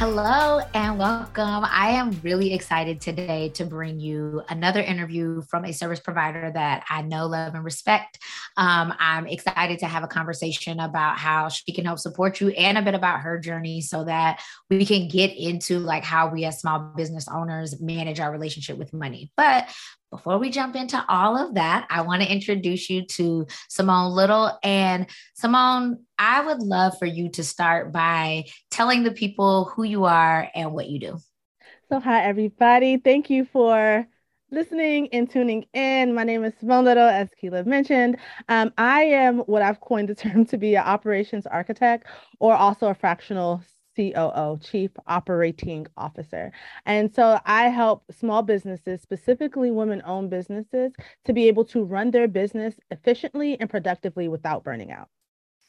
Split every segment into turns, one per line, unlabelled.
Hello and welcome. I am really excited today to bring you another interview from a service provider that I know, love, and respect. Um, I'm excited to have a conversation about how she can help support you and a bit about her journey so that we can get into like how we as small business owners manage our relationship with money. But before we jump into all of that, I want to introduce you to Simone Little. And Simone, I would love for you to start by telling the people who you are and what you do.
So, hi, everybody. Thank you for listening and tuning in. My name is Simone Little, as Keila mentioned. Um, I am what I've coined the term to be an operations architect or also a fractional COO, Chief Operating Officer. And so I help small businesses, specifically women owned businesses, to be able to run their business efficiently and productively without burning out.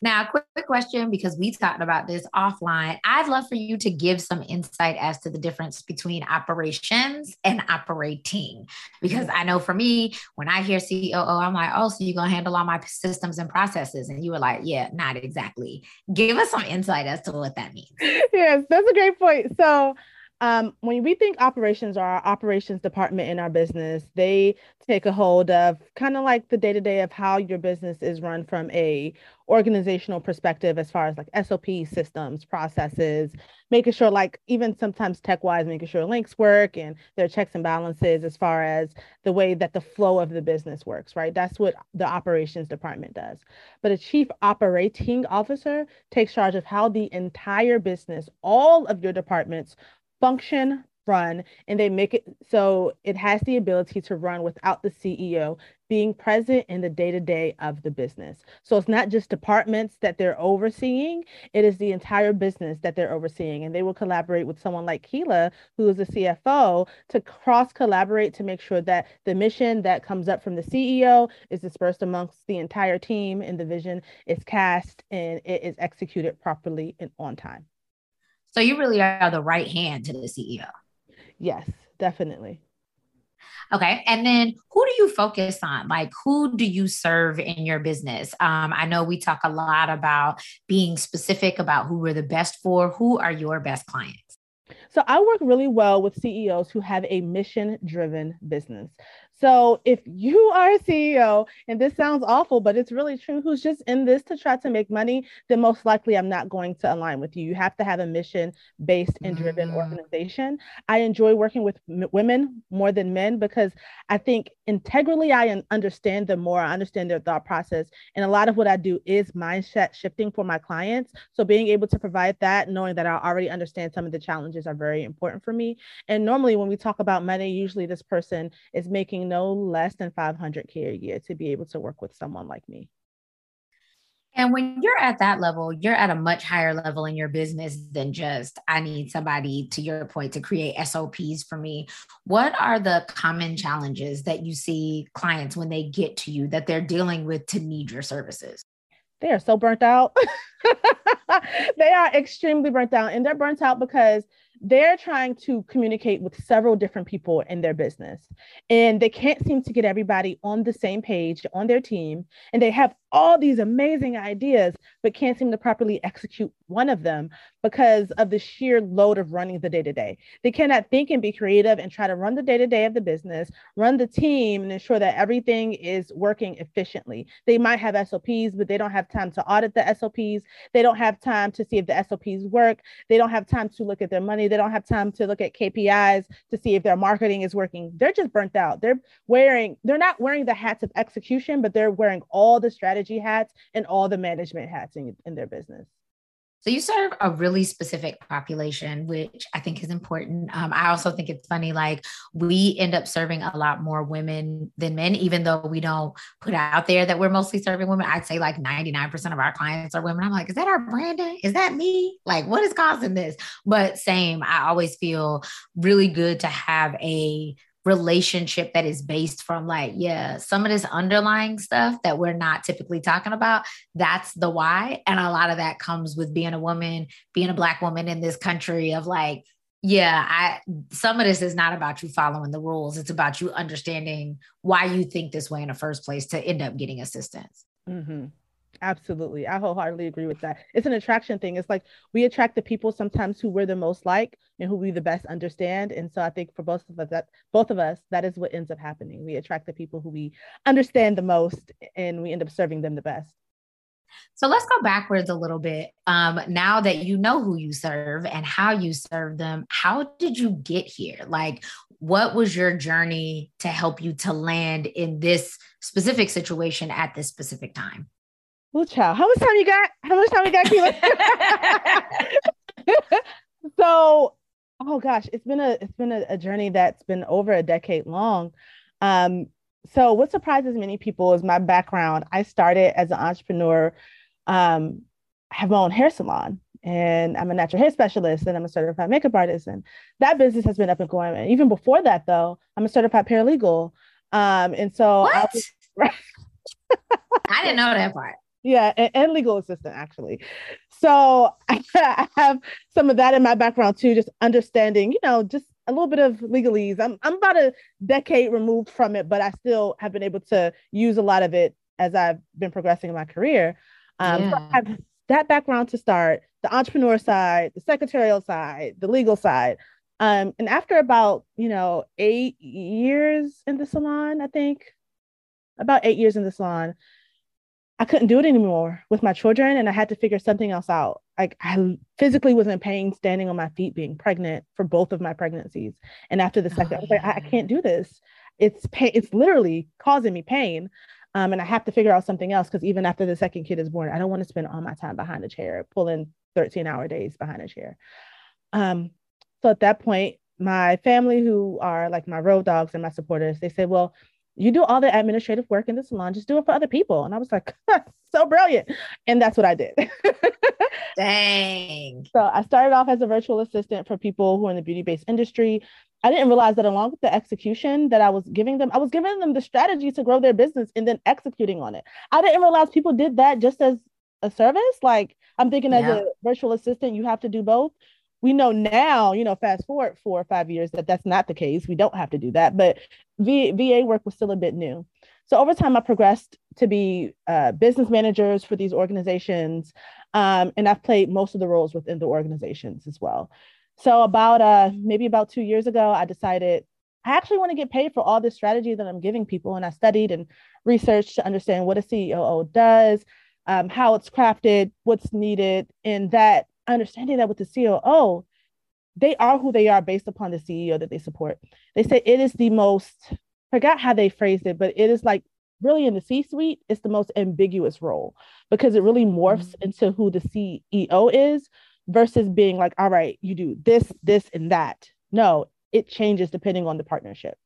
Now, quick, quick question because we talked about this offline. I'd love for you to give some insight as to the difference between operations and operating. Because I know for me, when I hear COO, I'm like, oh, so you're going to handle all my systems and processes. And you were like, yeah, not exactly. Give us some insight as to what that means.
Yes, that's a great point. So, um, when we think operations are our operations department in our business, they take a hold of kind of like the day to day of how your business is run from a organizational perspective, as far as like SOP systems, processes, making sure like even sometimes tech wise, making sure links work and there are checks and balances as far as the way that the flow of the business works, right? That's what the operations department does. But a chief operating officer takes charge of how the entire business, all of your departments function run and they make it so it has the ability to run without the CEO being present in the day to day of the business. So it's not just departments that they're overseeing, it is the entire business that they're overseeing. And they will collaborate with someone like Keila, who is a CFO, to cross collaborate to make sure that the mission that comes up from the CEO is dispersed amongst the entire team and the vision is cast and it is executed properly and on time.
So you really are the right hand to the CEO.
Yes, definitely.
Okay. And then who do you focus on? Like, who do you serve in your business? Um, I know we talk a lot about being specific about who we're the best for. Who are your best clients?
So I work really well with CEOs who have a mission driven business. So if you are a CEO, and this sounds awful, but it's really true, who's just in this to try to make money, then most likely I'm not going to align with you. You have to have a mission based and driven mm-hmm. organization. I enjoy working with m- women more than men because I think integrally I understand them more. I understand their thought process. And a lot of what I do is mindset shifting for my clients. So being able to provide that, knowing that I already understand some of the challenges are very important for me. And normally when we talk about money, usually this person is making no less than 500K a year to be able to work with someone like me.
And when you're at that level, you're at a much higher level in your business than just, I need somebody, to your point, to create SOPs for me. What are the common challenges that you see clients when they get to you that they're dealing with to need your services?
They are so burnt out. they are extremely burnt out, and they're burnt out because they're trying to communicate with several different people in their business and they can't seem to get everybody on the same page on their team and they have all these amazing ideas but can't seem to properly execute one of them because of the sheer load of running the day to day. They cannot think and be creative and try to run the day to day of the business, run the team, and ensure that everything is working efficiently. They might have SOPs, but they don't have time to audit the SOPs. They don't have time to see if the SOPs work. They don't have time to look at their money. They don't have time to look at KPIs to see if their marketing is working. They're just burnt out. They're wearing, they're not wearing the hats of execution, but they're wearing all the strategy hats and all the management hats in, in their business.
So you serve a really specific population, which I think is important. Um, I also think it's funny, like we end up serving a lot more women than men, even though we don't put out there that we're mostly serving women. I'd say like 99% of our clients are women. I'm like, is that our branding? Is that me? Like, what is causing this? But same, I always feel really good to have a relationship that is based from like, yeah, some of this underlying stuff that we're not typically talking about, that's the why. And a lot of that comes with being a woman, being a black woman in this country of like, yeah, I some of this is not about you following the rules. It's about you understanding why you think this way in the first place to end up getting assistance.
Mm-hmm. Absolutely. I wholeheartedly agree with that. It's an attraction thing. It's like we attract the people sometimes who we're the most like and who we the best understand. And so I think for both of us that both of us, that is what ends up happening. We attract the people who we understand the most and we end up serving them the best.
So let's go backwards a little bit. Um, now that you know who you serve and how you serve them, how did you get here? Like, what was your journey to help you to land in this specific situation at this specific time?
Well, child, how much time you got? How much time you got, Keila? so, oh gosh, it's been a it's been a, a, journey that's been over a decade long. Um, so, what surprises many people is my background. I started as an entrepreneur. Um, I have my own hair salon, and I'm a natural hair specialist, and I'm a certified makeup artist. And that business has been up and going. And even before that, though, I'm a certified paralegal. Um, and so,
what? I, was, I didn't know that part
yeah and, and, legal assistant actually. So I, have some of that in my background too just understanding you know just a little bit of legalese. I'm, I'm about a decade removed from it but i still have been able to use a lot of it as i've been progressing in my career. Um, yeah. so I have that background to start the entrepreneur side the secretarial side the legal side. Um, and after about you know eight years in the salon i think about eight years in the salon I couldn't do it anymore with my children and I had to figure something else out. Like I physically was in pain standing on my feet being pregnant for both of my pregnancies. And after the second, oh, I was like, I, I, can't do this. It's pain, it's literally causing me pain. Um, and I have to figure out something else because even after the second kid is born, I don't want to spend all my time behind a chair, pulling 13 hour days behind a chair. Um, so at that point, my family, who are like my road dogs and my supporters, they said, Well, you do all the administrative work in the salon, just do it for other people. And I was like, so brilliant. And that's what I did.
Dang.
So I started off as a virtual assistant for people who are in the beauty based industry. I didn't realize that along with the execution that I was giving them, I was giving them the strategy to grow their business and then executing on it. I didn't realize people did that just as a service. Like I'm thinking yeah. as a virtual assistant, you have to do both we know now, you know, fast forward four or five years that that's not the case. We don't have to do that, but v- VA work was still a bit new. So over time, I progressed to be uh, business managers for these organizations, um, and I've played most of the roles within the organizations as well. So about uh, maybe about two years ago, I decided I actually want to get paid for all this strategy that I'm giving people, and I studied and researched to understand what a CEO does, um, how it's crafted, what's needed, and that understanding that with the COO, they are who they are based upon the CEO that they support. They say it is the most, forgot how they phrased it, but it is like really in the C suite, it's the most ambiguous role because it really morphs mm-hmm. into who the CEO is versus being like, all right, you do this, this, and that. No, it changes depending on the partnership.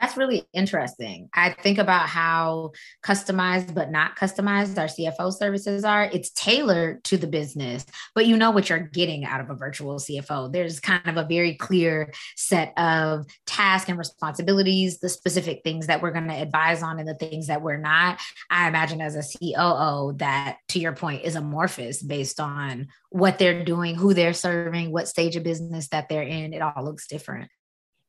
That's really interesting. I think about how customized but not customized our CFO services are. It's tailored to the business, but you know what you're getting out of a virtual CFO. There's kind of a very clear set of tasks and responsibilities, the specific things that we're going to advise on and the things that we're not. I imagine as a COO, that to your point is amorphous based on what they're doing, who they're serving, what stage of business that they're in. It all looks different.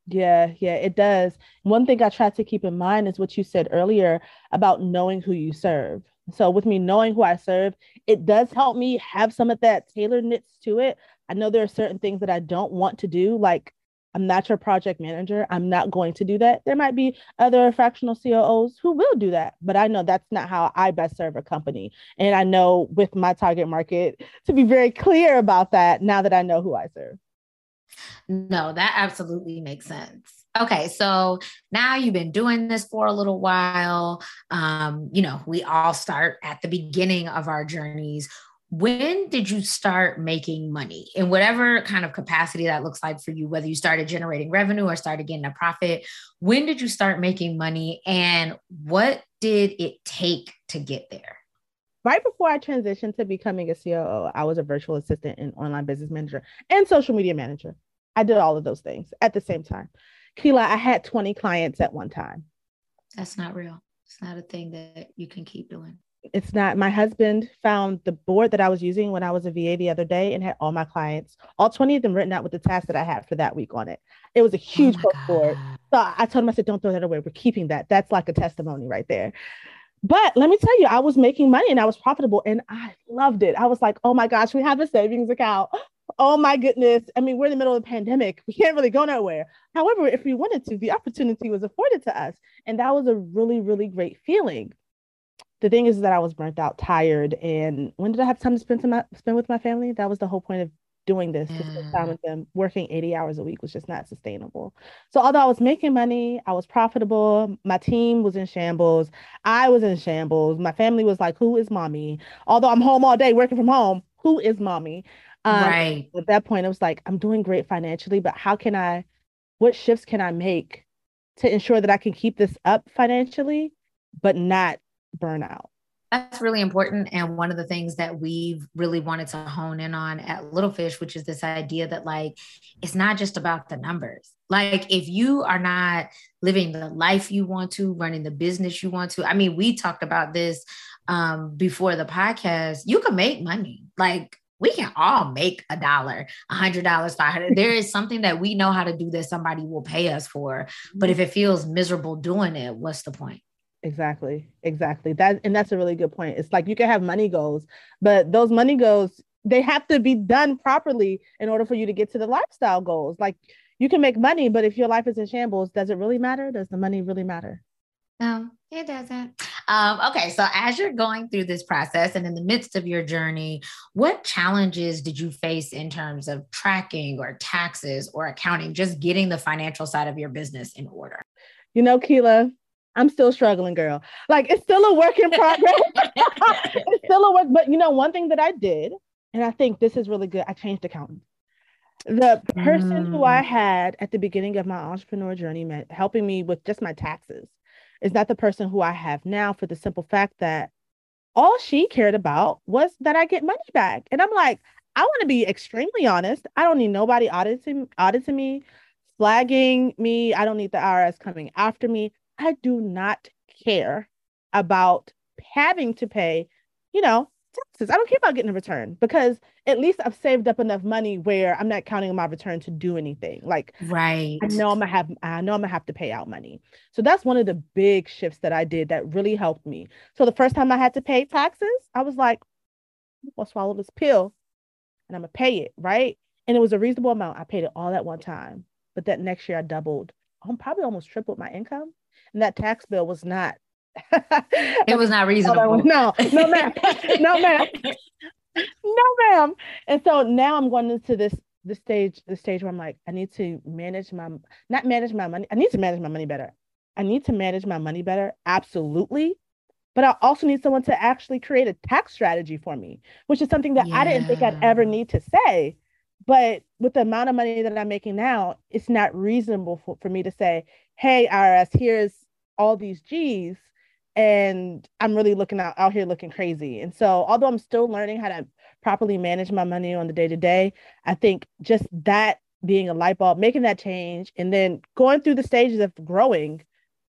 Yeah, yeah, it does. One thing I try to keep in mind is what you said earlier about knowing who you serve. So, with me knowing who I serve, it does help me have some of that tailoredness to it. I know there are certain things that I don't want to do, like I'm not your project manager. I'm not going to do that. There might be other fractional COOs who will do that, but I know that's not how I best serve a company. And I know with my target market to be very clear about that now that I know who I serve.
No, that absolutely makes sense. Okay, so now you've been doing this for a little while. Um, you know, we all start at the beginning of our journeys. When did you start making money in whatever kind of capacity that looks like for you, whether you started generating revenue or started getting a profit? When did you start making money and what did it take to get there?
Right before I transitioned to becoming a COO, I was a virtual assistant and online business manager and social media manager. I did all of those things at the same time. Keila, I had 20 clients at one time.
That's not real. It's not a thing that you can keep doing.
It's not. My husband found the board that I was using when I was a VA the other day and had all my clients, all 20 of them written out with the task that I had for that week on it. It was a oh huge oh board. So I told him, I said, don't throw that away. We're keeping that. That's like a testimony right there. But let me tell you, I was making money and I was profitable and I loved it. I was like, oh my gosh, we have a savings account. Oh my goodness. I mean, we're in the middle of a pandemic. We can't really go nowhere. However, if we wanted to, the opportunity was afforded to us. And that was a really, really great feeling. The thing is that I was burnt out, tired. And when did I have time to spend, some, spend with my family? That was the whole point of doing this to spend time with them. Working 80 hours a week was just not sustainable. So although I was making money, I was profitable, my team was in shambles, I was in shambles. My family was like, Who is mommy? Although I'm home all day working from home, who is mommy?
Um, right.
At that point, it was like, I'm doing great financially, but how can I, what shifts can I make to ensure that I can keep this up financially, but not burn out?
That's really important. And one of the things that we've really wanted to hone in on at Little Fish, which is this idea that, like, it's not just about the numbers. Like, if you are not living the life you want to, running the business you want to, I mean, we talked about this um, before the podcast, you can make money. Like, we can all make a dollar, a hundred dollars, five hundred. There is something that we know how to do that somebody will pay us for. But if it feels miserable doing it, what's the point?
Exactly. Exactly. That and that's a really good point. It's like you can have money goals, but those money goals, they have to be done properly in order for you to get to the lifestyle goals. Like you can make money, but if your life is in shambles, does it really matter? Does the money really matter?
No, it doesn't. Um, okay, so as you're going through this process and in the midst of your journey, what challenges did you face in terms of tracking or taxes or accounting, just getting the financial side of your business in order?
You know, Keila, I'm still struggling, girl. Like it's still a work in progress. it's still a work. But you know, one thing that I did, and I think this is really good, I changed accountants. The person mm. who I mm. had at the beginning of my entrepreneur journey, met, helping me with just my taxes, is not the person who I have now for the simple fact that all she cared about was that I get money back. And I'm like, I want to be extremely honest. I don't need nobody auditing auditing me, flagging me. I don't need the IRS coming after me. I do not care about having to pay, you know, taxes. I don't care about getting a return because at least I've saved up enough money where I'm not counting on my return to do anything. Like
right.
I know I'm gonna have I know I'm gonna have to pay out money. So that's one of the big shifts that I did that really helped me. So the first time I had to pay taxes, I was like, I'll swallow this pill and I'm gonna pay it, right? And it was a reasonable amount. I paid it all at one time. But that next year I doubled, I'm probably almost tripled my income and that tax bill was not.
it was not reasonable.
No, no, ma'am, no, ma'am, no, ma'am. And so now I'm going into this the stage, the stage where I'm like, I need to manage my, not manage my money. I need to manage my money better. I need to manage my money better, absolutely. But I also need someone to actually create a tax strategy for me, which is something that yeah. I didn't think I'd ever need to say. But with the amount of money that I'm making now, it's not reasonable for, for me to say, hey, IRS, here's all these G's and I'm really looking out, out here looking crazy. And so, although I'm still learning how to properly manage my money on the day to day, I think just that being a light bulb, making that change, and then going through the stages of growing.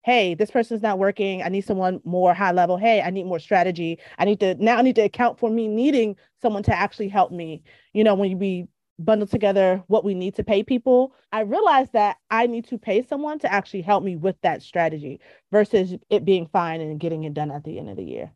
Hey, this person's not working. I need someone more high level. Hey, I need more strategy. I need to now I need to account for me needing someone to actually help me. You know, when you be bundle together what we need to pay people, I realized that I need to pay someone to actually help me with that strategy versus it being fine and getting it done at the end of the year.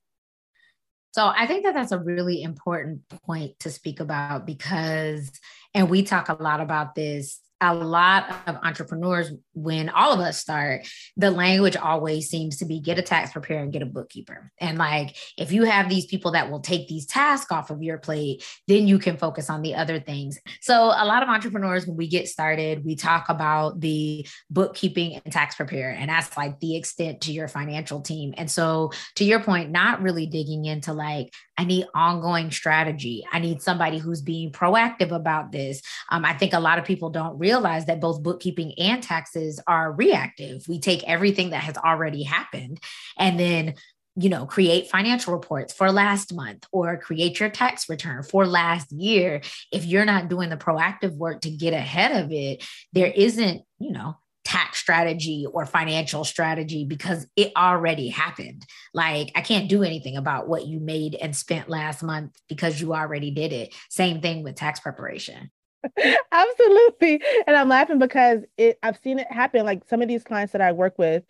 So I think that that's a really important point to speak about because, and we talk a lot about this a lot of entrepreneurs, when all of us start, the language always seems to be get a tax preparer and get a bookkeeper. And like, if you have these people that will take these tasks off of your plate, then you can focus on the other things. So, a lot of entrepreneurs, when we get started, we talk about the bookkeeping and tax preparer, and that's like the extent to your financial team. And so, to your point, not really digging into like, I need ongoing strategy. I need somebody who's being proactive about this. Um, I think a lot of people don't realize that both bookkeeping and taxes are reactive. We take everything that has already happened and then you know create financial reports for last month or create your tax return for last year if you're not doing the proactive work to get ahead of it there isn't you know tax strategy or financial strategy because it already happened. Like I can't do anything about what you made and spent last month because you already did it. Same thing with tax preparation.
Absolutely. And I'm laughing because it I've seen it happen. Like some of these clients that I work with,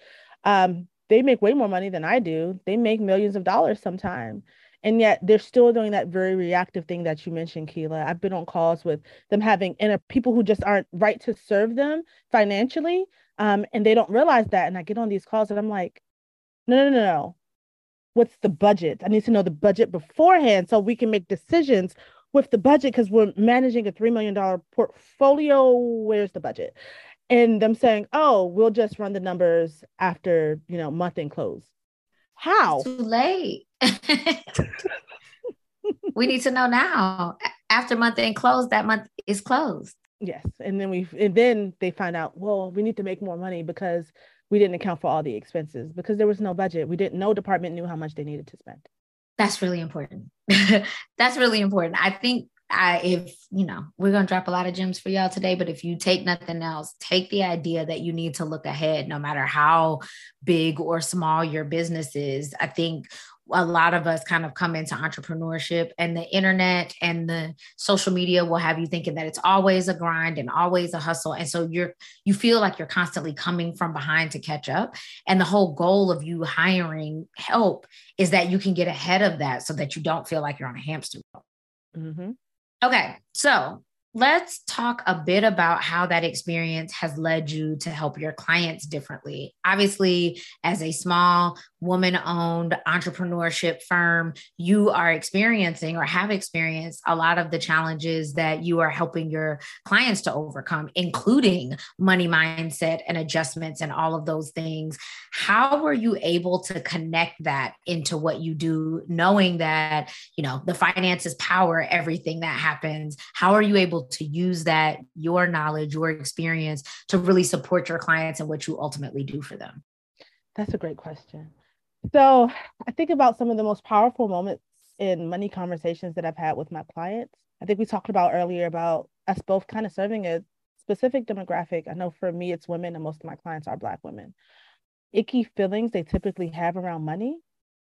um, they make way more money than I do. They make millions of dollars sometime. And yet they're still doing that very reactive thing that you mentioned, Keila. I've been on calls with them having inner people who just aren't right to serve them financially. Um, and they don't realize that. And I get on these calls and I'm like, no, no, no, no. What's the budget? I need to know the budget beforehand so we can make decisions with the budget because we're managing a $3 million portfolio. Where's the budget? And them saying, oh, we'll just run the numbers after, you know, month end close. How?
It's too late. we need to know now. After month end close, that month is closed.
Yes. And then we and then they find out, well, we need to make more money because we didn't account for all the expenses because there was no budget. We didn't no department knew how much they needed to spend
that's really important. that's really important. I think I, if you know, we're gonna drop a lot of gems for y'all today, but if you take nothing else, take the idea that you need to look ahead, no matter how big or small your business is. I think a lot of us kind of come into entrepreneurship and the internet and the social media will have you thinking that it's always a grind and always a hustle. And so you're you feel like you're constantly coming from behind to catch up. And the whole goal of you hiring help is that you can get ahead of that so that you don't feel like you're on a hamster wheel. Mm-hmm. okay so Let's talk a bit about how that experience has led you to help your clients differently. Obviously, as a small woman owned entrepreneurship firm, you are experiencing or have experienced a lot of the challenges that you are helping your clients to overcome, including money mindset and adjustments and all of those things. How were you able to connect that into what you do, knowing that, you know, the finances power everything that happens? How are you able able to use that, your knowledge, your experience to really support your clients and what you ultimately do for them?
That's a great question. So I think about some of the most powerful moments in money conversations that I've had with my clients. I think we talked about earlier about us both kind of serving a specific demographic. I know for me, it's women, and most of my clients are Black women. Icky feelings they typically have around money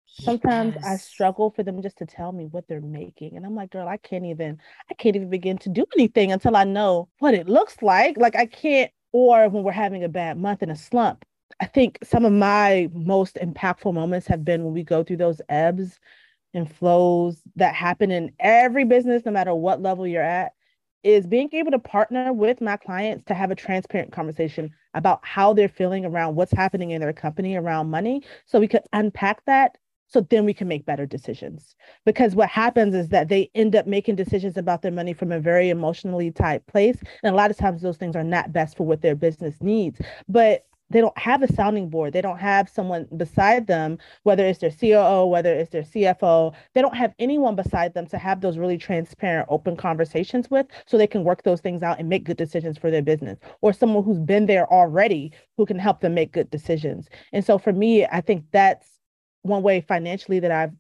Sometimes yes. I struggle for them just to tell me what they're making. And I'm like, girl, I can't even, I can't even begin to do anything until I know what it looks like. Like I can't, or when we're having a bad month and a slump. I think some of my most impactful moments have been when we go through those ebbs and flows that happen in every business, no matter what level you're at, is being able to partner with my clients to have a transparent conversation about how they're feeling around what's happening in their company around money so we could unpack that so then we can make better decisions because what happens is that they end up making decisions about their money from a very emotionally tied place and a lot of times those things are not best for what their business needs but they don't have a sounding board. They don't have someone beside them, whether it's their COO, whether it's their CFO. They don't have anyone beside them to have those really transparent, open conversations with so they can work those things out and make good decisions for their business, or someone who's been there already who can help them make good decisions. And so for me, I think that's one way financially that I've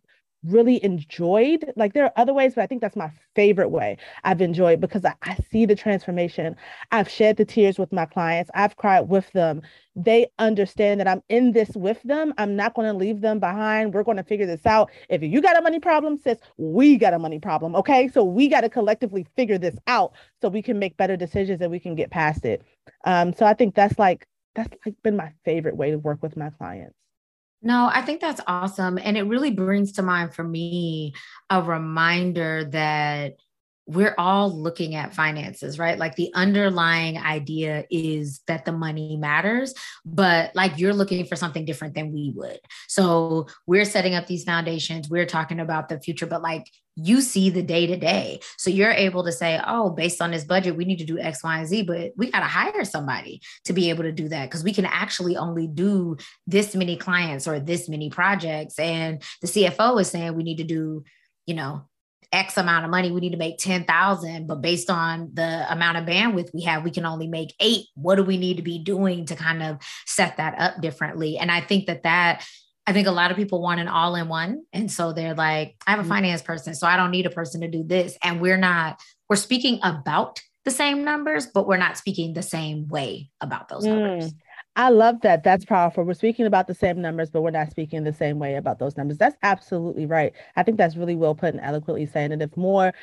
really enjoyed. Like there are other ways, but I think that's my favorite way I've enjoyed because I, I, see the transformation. I've shed the tears with my clients. I've cried with them. They understand that I'm in this with them. I'm not going to leave them behind. We're going to figure this out. If you got a money problem, sis, we got a money problem. Okay. So we got to collectively figure this out so we can make better decisions and we can get past it. Um, so I think that's like, that's like been my favorite way to work with my clients.
No, I think that's awesome. And it really brings to mind for me a reminder that we're all looking at finances, right? Like the underlying idea is that the money matters, but like you're looking for something different than we would. So we're setting up these foundations, we're talking about the future, but like you see the day to day. So you're able to say, oh, based on this budget, we need to do X, Y, and Z, but we got to hire somebody to be able to do that because we can actually only do this many clients or this many projects. And the CFO is saying we need to do, you know, X amount of money, we need to make 10,000, but based on the amount of bandwidth we have, we can only make eight. What do we need to be doing to kind of set that up differently? And I think that that I think a lot of people want an all in one. And so they're like, I have a mm-hmm. finance person, so I don't need a person to do this. And we're not, we're speaking about the same numbers, but we're not speaking the same way about those numbers.
Mm. I love that. That's powerful. We're speaking about the same numbers, but we're not speaking the same way about those numbers. That's absolutely right. I think that's really well put and eloquently saying. And if more,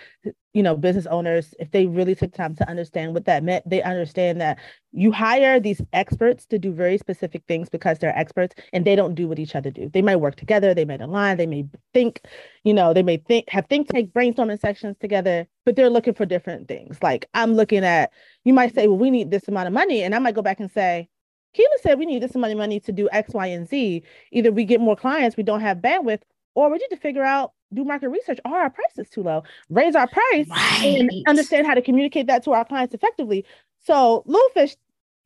you know, business owners, if they really took time to understand what that meant, they understand that you hire these experts to do very specific things because they're experts and they don't do what each other do. They might work together, they might align, they may think, you know, they may think have think tank brainstorming sections together, but they're looking for different things. Like I'm looking at, you might say, well, we need this amount of money. And I might go back and say, Keila said we need this money money to do X, Y, and Z. Either we get more clients, we don't have bandwidth, or we need to figure out, do market research. Are our prices too low? Raise our price right. and understand how to communicate that to our clients effectively. So Littlefish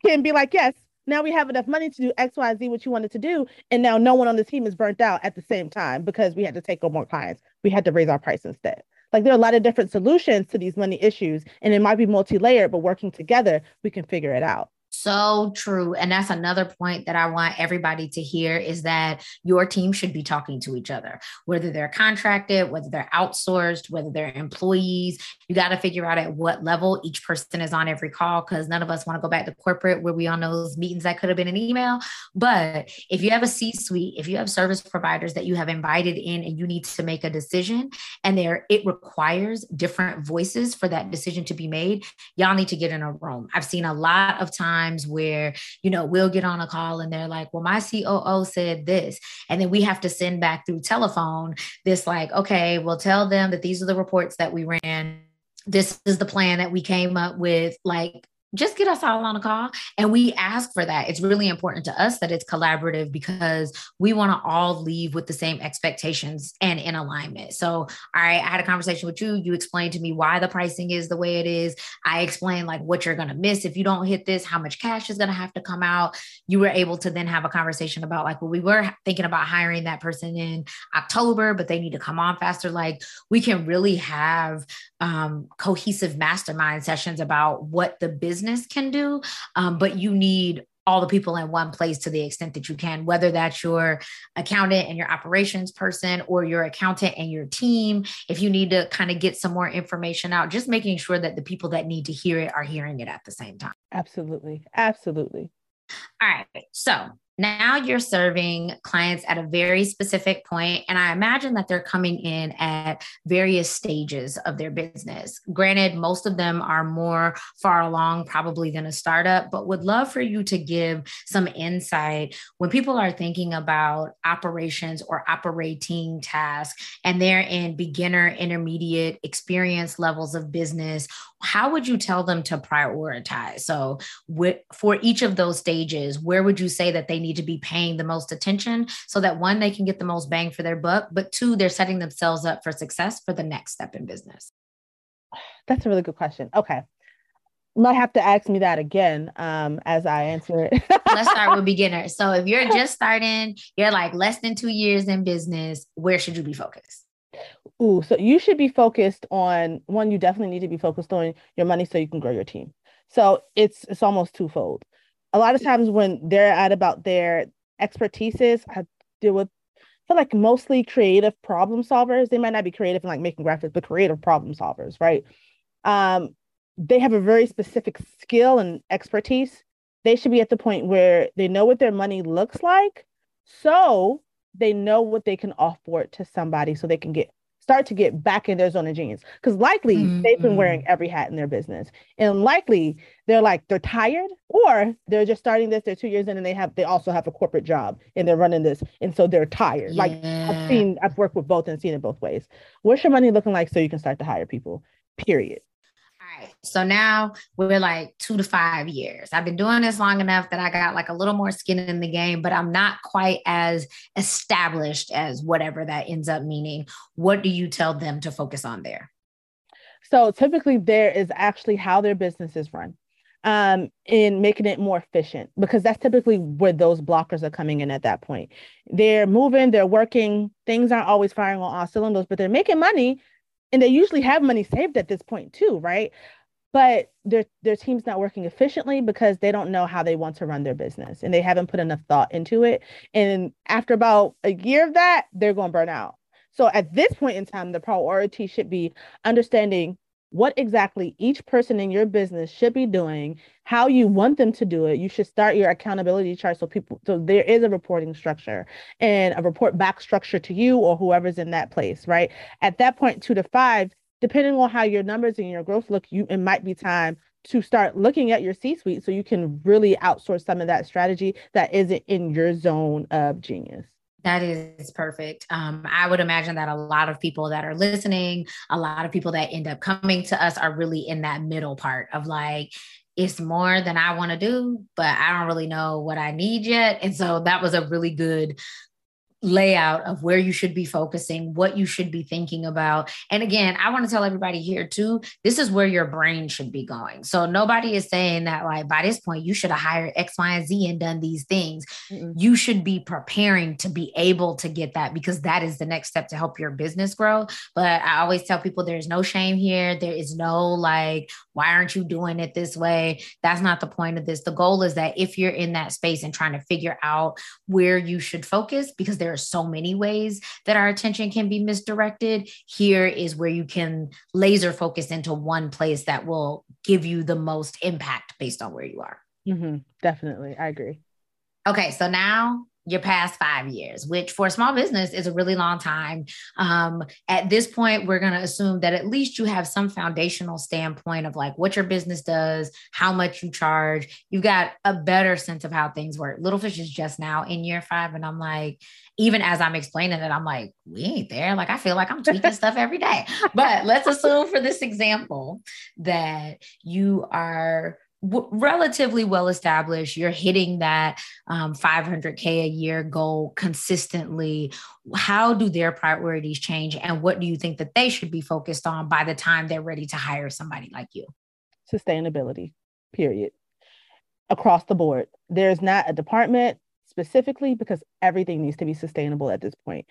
can be like, yes, now we have enough money to do X, Y, Z, what you wanted to do. And now no one on the team is burnt out at the same time because we had to take on more clients. We had to raise our price instead. Like there are a lot of different solutions to these money issues, and it might be multi-layered, but working together, we can figure it out.
So true. And that's another point that I want everybody to hear is that your team should be talking to each other, whether they're contracted, whether they're outsourced, whether they're employees. You got to figure out at what level each person is on every call because none of us want to go back to corporate where we on those meetings that could have been an email. But if you have a C suite, if you have service providers that you have invited in and you need to make a decision and there it requires different voices for that decision to be made, y'all need to get in a room. I've seen a lot of times times where, you know, we'll get on a call and they're like, well, my COO said this. And then we have to send back through telephone this, like, okay, we'll tell them that these are the reports that we ran this is the plan that we came up with like just get us all on a call and we ask for that. It's really important to us that it's collaborative because we want to all leave with the same expectations and in alignment. So, all right, I had a conversation with you. You explained to me why the pricing is the way it is. I explained like what you're going to miss if you don't hit this, how much cash is going to have to come out. You were able to then have a conversation about like, well, we were thinking about hiring that person in October, but they need to come on faster. Like, we can really have um, cohesive mastermind sessions about what the business business can do, um, but you need all the people in one place to the extent that you can, whether that's your accountant and your operations person or your accountant and your team. If you need to kind of get some more information out, just making sure that the people that need to hear it are hearing it at the same time.
Absolutely. Absolutely.
All right. So now you're serving clients at a very specific point, and I imagine that they're coming in at various stages of their business. Granted, most of them are more far along, probably than a startup, but would love for you to give some insight when people are thinking about operations or operating tasks and they're in beginner, intermediate experience levels of business. How would you tell them to prioritize? So, for each of those stages, where would you say that they need to be paying the most attention so that one, they can get the most bang for their buck, but two, they're setting themselves up for success for the next step in business?
That's a really good question. Okay. Might have to ask me that again um, as I answer it.
Let's start with beginners. So if you're just starting, you're like less than two years in business, where should you be focused?
Ooh, so you should be focused on one, you definitely need to be focused on your money so you can grow your team. So it's it's almost twofold a lot of times when they're at about their expertises, I deal with feel like mostly creative problem solvers. They might not be creative in like making graphics, but creative problem solvers, right? Um, they have a very specific skill and expertise. They should be at the point where they know what their money looks like. So they know what they can offer to somebody so they can get start to get back in their zone of genius because likely mm-hmm. they've been wearing mm-hmm. every hat in their business and likely they're like they're tired or they're just starting this they're two years in and they have they also have a corporate job and they're running this and so they're tired yeah. like i've seen i've worked with both and seen it both ways what's your money looking like so you can start to hire people period.
So now we're like two to five years. I've been doing this long enough that I got like a little more skin in the game, but I'm not quite as established as whatever that ends up meaning. What do you tell them to focus on there?
So typically, there is actually how their business is run um, in making it more efficient because that's typically where those blockers are coming in at that point. They're moving, they're working, things aren't always firing on all cylinders, but they're making money and they usually have money saved at this point too, right? But their their team's not working efficiently because they don't know how they want to run their business and they haven't put enough thought into it. And after about a year of that, they're going to burn out. So at this point in time, the priority should be understanding what exactly each person in your business should be doing, how you want them to do it. You should start your accountability chart so people so there is a reporting structure and a report back structure to you or whoever's in that place, right? At that point, two to five, depending on how your numbers and your growth look, you it might be time to start looking at your C suite so you can really outsource some of that strategy that isn't in your zone of genius.
That is perfect. Um, I would imagine that a lot of people that are listening, a lot of people that end up coming to us are really in that middle part of like, it's more than I want to do, but I don't really know what I need yet. And so that was a really good layout of where you should be focusing, what you should be thinking about. And again, I want to tell everybody here too, this is where your brain should be going. So nobody is saying that like by this point you should have hired X, Y, and Z and done these things. Mm-hmm. You should be preparing to be able to get that because that is the next step to help your business grow. But I always tell people there's no shame here. There is no like, why aren't you doing it this way? That's not the point of this. The goal is that if you're in that space and trying to figure out where you should focus, because there are so many ways that our attention can be misdirected. Here is where you can laser focus into one place that will give you the most impact based on where you are.
Mm-hmm. Definitely. I agree.
Okay. So now your past five years, which for a small business is a really long time. Um, at this point, we're going to assume that at least you have some foundational standpoint of like what your business does, how much you charge. You've got a better sense of how things work. Little Fish is just now in year five. And I'm like, even as I'm explaining it, I'm like, we ain't there. Like, I feel like I'm tweaking stuff every day. But let's assume for this example that you are w- relatively well established. You're hitting that um, 500K a year goal consistently. How do their priorities change? And what do you think that they should be focused on by the time they're ready to hire somebody like you?
Sustainability, period. Across the board. There's not a department specifically because everything needs to be sustainable at this point.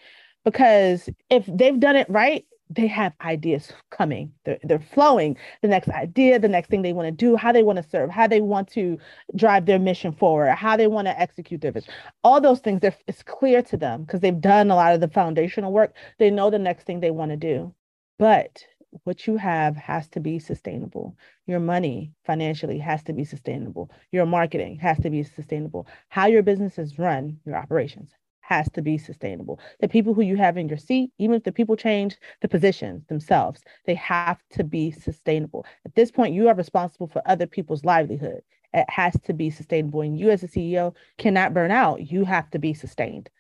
Because if they've done it right, they have ideas coming. They're, they're flowing. The next idea, the next thing they want to do, how they want to serve, how they want to drive their mission forward, how they want to execute their vision. All those things, it's clear to them because they've done a lot of the foundational work. They know the next thing they want to do. But what you have has to be sustainable. Your money financially has to be sustainable. Your marketing has to be sustainable. How your business is run, your operations has to be sustainable. The people who you have in your seat, even if the people change the positions themselves, they have to be sustainable. At this point, you are responsible for other people's livelihood. It has to be sustainable. And you, as a CEO, cannot burn out. You have to be sustained.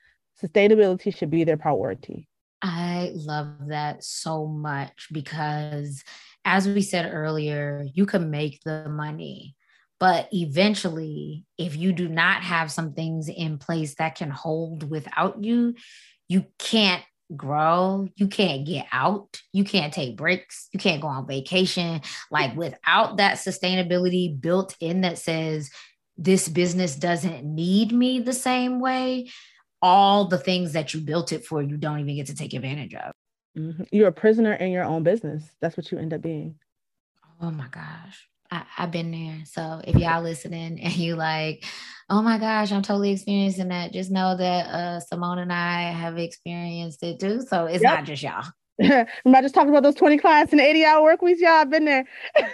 Sustainability should be their priority.
I love that so much because, as we said earlier, you can make the money but eventually, if you do not have some things in place that can hold without you, you can't grow. You can't get out. You can't take breaks. You can't go on vacation. Like without that sustainability built in that says, this business doesn't need me the same way, all the things that you built it for, you don't even get to take advantage of.
Mm-hmm. You're a prisoner in your own business. That's what you end up being.
Oh my gosh. I, have been there. So if y'all listening and you like, oh my gosh, I'm totally experiencing that, just know that uh, Simone and I have experienced it too. So it's yep. not just y'all.
I'm not just talking about those 20 clients and 80 hour work weeks, y'all. I've been there.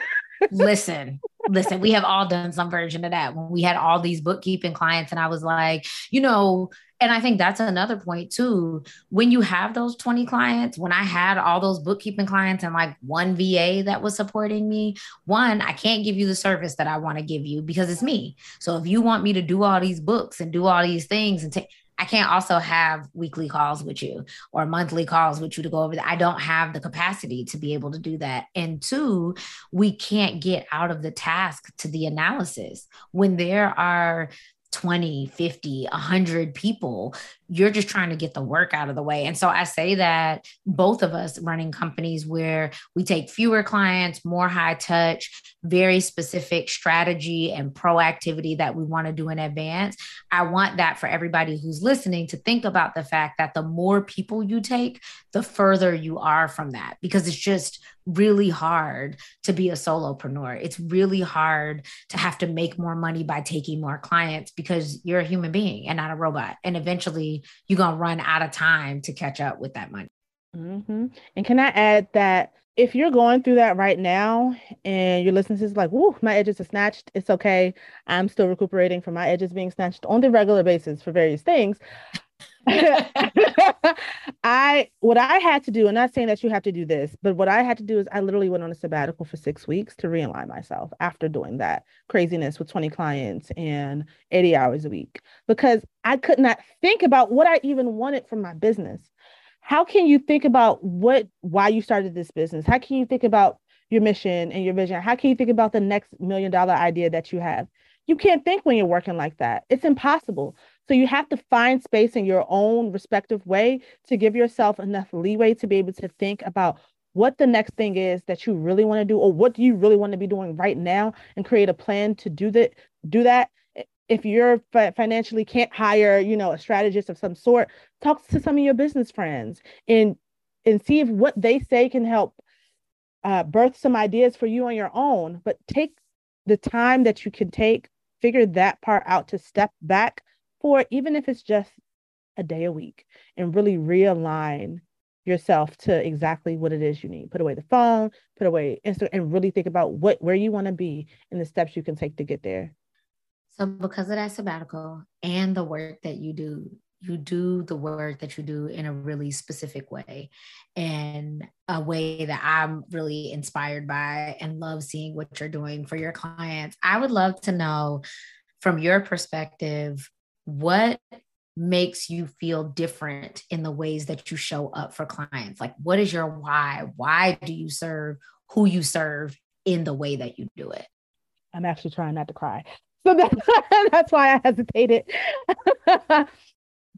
listen, listen, we have all done some version of that when we had all these bookkeeping clients. And I was like, you know, and I think that's another point too. When you have those 20 clients, when I had all those bookkeeping clients and like one VA that was supporting me, one, I can't give you the service that I want to give you because it's me. So if you want me to do all these books and do all these things and take, I can't also have weekly calls with you or monthly calls with you to go over that. I don't have the capacity to be able to do that. And two, we can't get out of the task to the analysis when there are 20, 50, 100 people you're just trying to get the work out of the way. And so I say that both of us running companies where we take fewer clients, more high touch, very specific strategy and proactivity that we want to do in advance. I want that for everybody who's listening to think about the fact that the more people you take, the further you are from that because it's just really hard to be a solopreneur. It's really hard to have to make more money by taking more clients because you're a human being and not a robot. And eventually you're going to run out of time to catch up with that money.
Mm-hmm. And can I add that if you're going through that right now and you're listening to this like, whoo, my edges are snatched, it's okay. I'm still recuperating from my edges being snatched on the regular basis for various things. I what I had to do, I'm not saying that you have to do this, but what I had to do is I literally went on a sabbatical for six weeks to realign myself after doing that craziness with 20 clients and 80 hours a week because I could not think about what I even wanted from my business. How can you think about what why you started this business? How can you think about your mission and your vision? How can you think about the next million dollar idea that you have? You can't think when you're working like that. It's impossible. So you have to find space in your own respective way to give yourself enough leeway to be able to think about what the next thing is that you really want to do or what do you really want to be doing right now and create a plan to do that do that. If you're financially can't hire you know a strategist of some sort talk to some of your business friends and and see if what they say can help uh, birth some ideas for you on your own. But take the time that you can take figure that part out to step back for even if it's just a day a week and really realign yourself to exactly what it is you need. Put away the phone, put away Instagram, and really think about what where you want to be and the steps you can take to get there.
So because of that sabbatical and the work that you do, you do the work that you do in a really specific way and a way that I'm really inspired by and love seeing what you're doing for your clients. I would love to know from your perspective what makes you feel different in the ways that you show up for clients? Like, what is your why? Why do you serve who you serve in the way that you do it?
I'm actually trying not to cry. So that's, that's why I hesitated.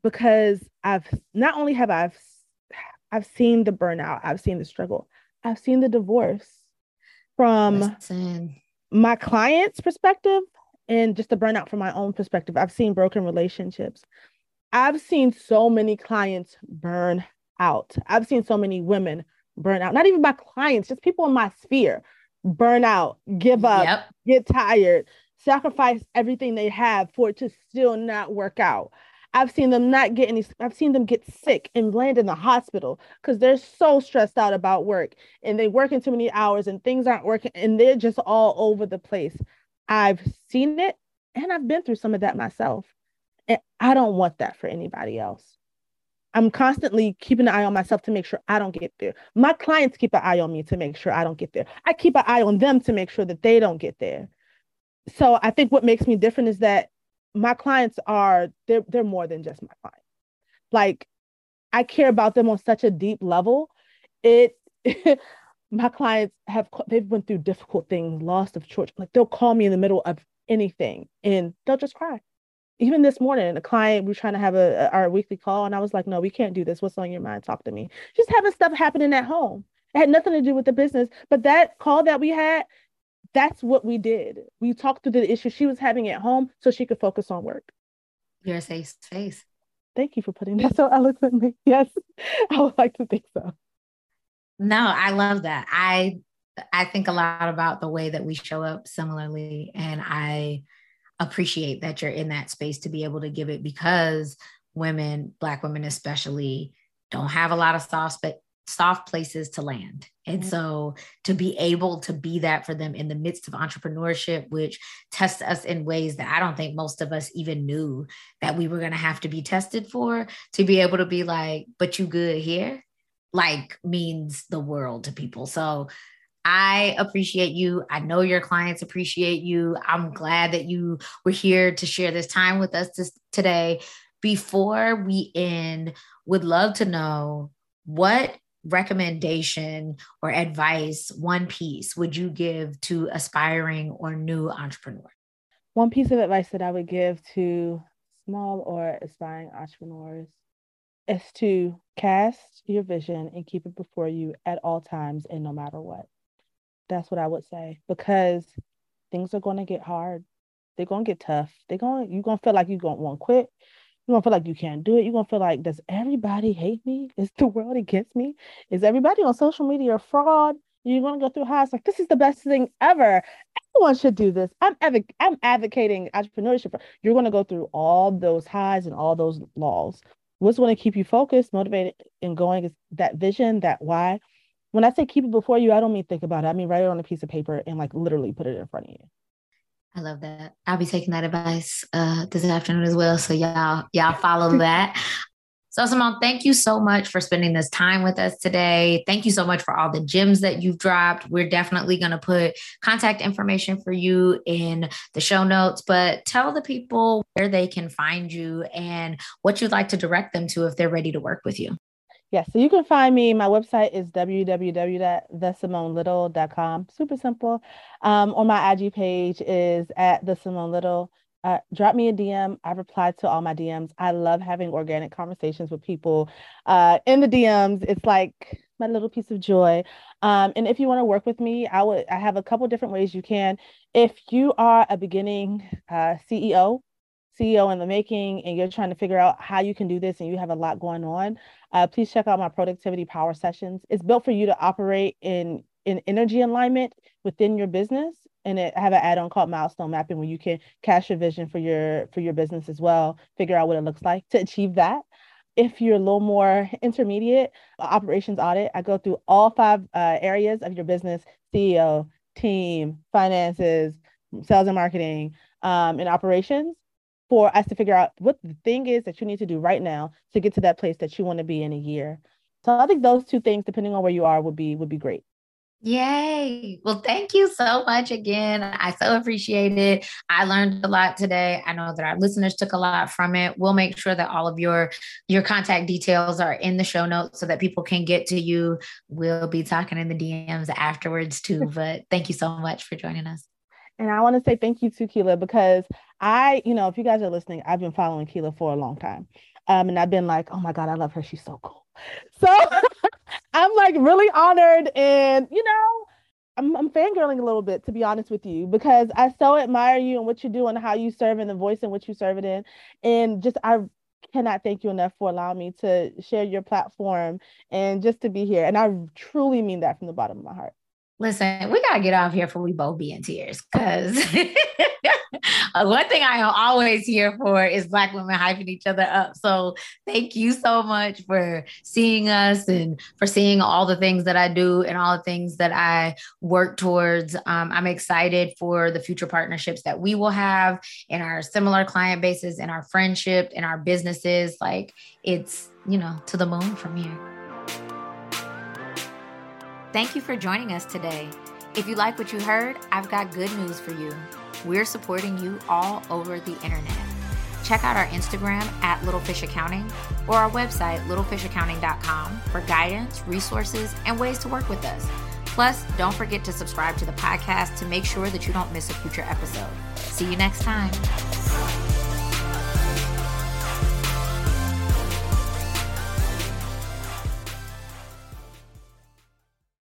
because I've not only have I've I've seen the burnout, I've seen the struggle, I've seen the divorce from Listen. my client's perspective, and just the burnout from my own perspective. I've seen broken relationships. I've seen so many clients burn out. I've seen so many women burn out, not even my clients, just people in my sphere burn out, give up, yep. get tired, sacrifice everything they have for it to still not work out. I've seen them not get any, I've seen them get sick and land in the hospital because they're so stressed out about work and they work in too many hours and things aren't working and they're just all over the place. I've seen it and I've been through some of that myself. And I don't want that for anybody else. I'm constantly keeping an eye on myself to make sure I don't get there. My clients keep an eye on me to make sure I don't get there. I keep an eye on them to make sure that they don't get there. So I think what makes me different is that my clients are they're they're more than just my clients. Like I care about them on such a deep level. It my clients have they've went through difficult things, loss of church. Like they'll call me in the middle of anything and they'll just cry. Even this morning, a client we are trying to have a, a, our weekly call, and I was like, "No, we can't do this. What's on your mind? Talk to me." Just having stuff happening at home. It had nothing to do with the business, but that call that we had, that's what we did. We talked through the issue she was having at home, so she could focus on work.
You're a safe space.
Thank you for putting that so eloquently. Yes, I would like to think so.
No, I love that. I I think a lot about the way that we show up similarly and I appreciate that you're in that space to be able to give it because women, black women especially, don't have a lot of soft but soft places to land. And mm-hmm. so to be able to be that for them in the midst of entrepreneurship, which tests us in ways that I don't think most of us even knew that we were going to have to be tested for, to be able to be like, but you good here? Like means the world to people. So I appreciate you. I know your clients appreciate you. I'm glad that you were here to share this time with us this, today. Before we end, would love to know what recommendation or advice, one piece, would you give to aspiring or new entrepreneurs?
One piece of advice that I would give to small or aspiring entrepreneurs is to cast your vision and keep it before you at all times and no matter what. That's what I would say because things are going to get hard. They're going to get tough. They're going you're going to feel like you're going to want to quit. You're going to feel like you can't do it. You're going to feel like does everybody hate me? Is the world against me? Is everybody on social media a fraud? You're going to go through highs like this is the best thing ever. Everyone should do this. I'm adv- I'm advocating entrepreneurship. You're going to go through all those highs and all those laws what's going to keep you focused, motivated, and going is that vision, that why. when I say keep it before you, I don't mean think about it. I mean write it on a piece of paper and like literally put it in front of you.
I love that. I'll be taking that advice uh, this afternoon as well. So y'all, y'all follow that. So, Simone, thank you so much for spending this time with us today. Thank you so much for all the gems that you've dropped. We're definitely going to put contact information for you in the show notes, but tell the people where they can find you and what you'd like to direct them to if they're ready to work with you.
Yes, yeah, so you can find me. My website is www.thesimonelittle.com. Super simple. Um, on my IG page is at the Simone Little uh, drop me a DM. I reply to all my DMs. I love having organic conversations with people uh, in the DMs. It's like my little piece of joy. Um, and if you want to work with me, I would. I have a couple different ways you can. If you are a beginning uh, CEO, CEO in the making, and you're trying to figure out how you can do this, and you have a lot going on, uh, please check out my productivity power sessions. It's built for you to operate in in energy alignment within your business. And it have an add-on called milestone mapping where you can cast your vision for your for your business as well figure out what it looks like to achieve that. If you're a little more intermediate operations audit i go through all five uh, areas of your business ceo team finances sales and marketing um, and operations for us to figure out what the thing is that you need to do right now to get to that place that you want to be in a year. So i think those two things depending on where you are would be would be great
Yay. Well, thank you so much again. I so appreciate it. I learned a lot today. I know that our listeners took a lot from it. We'll make sure that all of your your contact details are in the show notes so that people can get to you. We'll be talking in the DMs afterwards too, but thank you so much for joining us.
And I want to say thank you to Keila because I, you know, if you guys are listening, I've been following Keila for a long time. Um, and I've been like, oh my God, I love her. She's so cool. So I'm like really honored and you know, I'm, I'm fangirling a little bit to be honest with you because I so admire you and what you do and how you serve and the voice in which you serve it in. And just I cannot thank you enough for allowing me to share your platform and just to be here. And I truly mean that from the bottom of my heart.
Listen, we gotta get off here for we both be in tears because one thing I am always here for is Black women hyping each other up. So thank you so much for seeing us and for seeing all the things that I do and all the things that I work towards. Um, I'm excited for the future partnerships that we will have in our similar client bases, in our friendship, in our businesses. Like it's, you know, to the moon from here. Thank you for joining us today. If you like what you heard, I've got good news for you. We're supporting you all over the internet. Check out our Instagram at Littlefish Accounting or our website, littlefishaccounting.com, for guidance, resources, and ways to work with us. Plus, don't forget to subscribe to the podcast to make sure that you don't miss a future episode. See you next time.